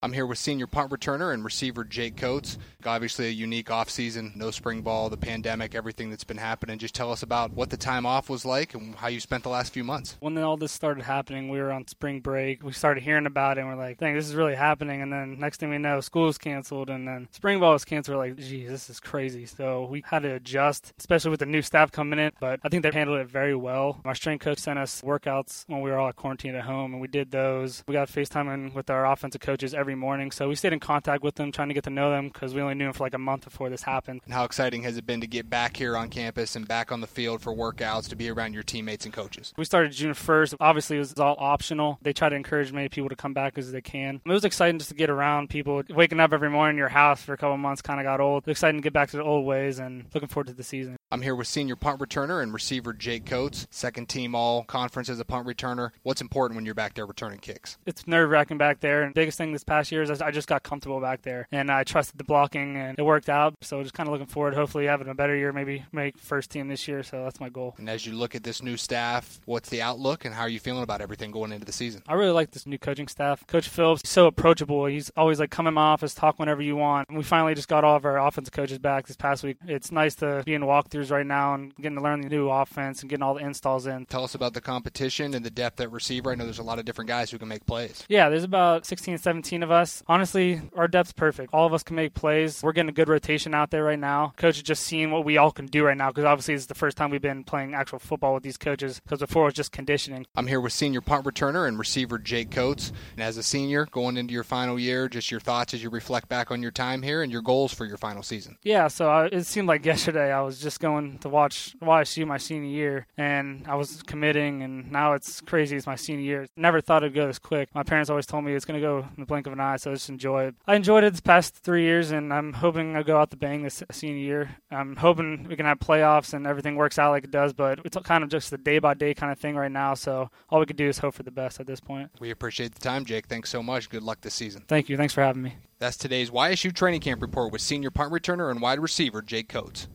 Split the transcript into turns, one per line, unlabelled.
I'm here with senior punt returner and receiver Jake Coates. Obviously, a unique offseason, no spring ball, the pandemic, everything that's been happening. Just tell us about what the time off was like and how you spent the last few months.
When all this started happening, we were on spring break. We started hearing about it and we're like, dang, this is really happening. And then next thing we know, school was canceled and then spring ball was canceled. We're like, geez, this is crazy. So we had to adjust, especially with the new staff coming in. But I think they handled it very well. Our strength coach sent us workouts when we were all quarantined at home and we did those. We got FaceTime with our offensive coaches every morning. So we stayed in contact with them, trying to get to know them because we only knew them for like a month before this happened.
And how exciting has it been to get back here on campus and back on the field for workouts to be around your teammates and coaches?
We started June 1st. Obviously, it was all optional. They try to encourage many people to come back as they can. It was exciting just to get around people. Waking up every morning in your house for a couple months kind of got old. Exciting to get back to the old ways and looking forward to the season.
I'm here with senior punt returner and receiver Jake Coates, second team all conference as a punt returner. What's important when you're back there returning kicks?
It's nerve wracking back there. And biggest thing this past year is I just got comfortable back there and I trusted the blocking and it worked out. So just kind of looking forward, hopefully having a better year, maybe make first team this year. So that's my goal.
And as you look at this new staff, what's the outlook and how are you feeling about everything going into the season?
I really like this new coaching staff. Coach Phillips, so approachable. He's always like, come in my office, talk whenever you want. And we finally just got all of our offensive coaches back this past week. It's nice to be in walkthroughs right now and getting to learn the new offense and getting all the installs in.
Tell us about the competition and the depth at receiver. I know there's a lot of different guys who can make plays.
Yeah, there's about 16, 17 of us. Honestly, our depth's perfect. All of us can make plays. We're getting a good rotation out there right now. Coach is just seeing what we all can do right now because obviously it's the first time we've been playing actual football with these coaches because before it was just conditioning.
I'm here with senior punt returner and receiver Jake Coates. And as a senior going into your final year, just your thoughts as you reflect back on your time here and your goals for your final season.
Yeah, so I, it seemed like yesterday I was just going to watch YSU my senior year and I was committing and now it's crazy it's my senior year. Never thought it'd go this quick. My parents always told me it's going to go in the blink of an eye, so I just enjoy it. I enjoyed it this past three years and I'm hoping I go out the bang this senior year. I'm hoping we can have playoffs and everything works out like it does, but it's kind of just the day by day kind of thing right now, so all we can do is hope for the best at this point.
We appreciate the time, Jake. Thanks so much. Good luck this season.
Thank you. Thanks for having me.
That's today's YSU training camp report with senior punt returner and wide receiver Jake Coates.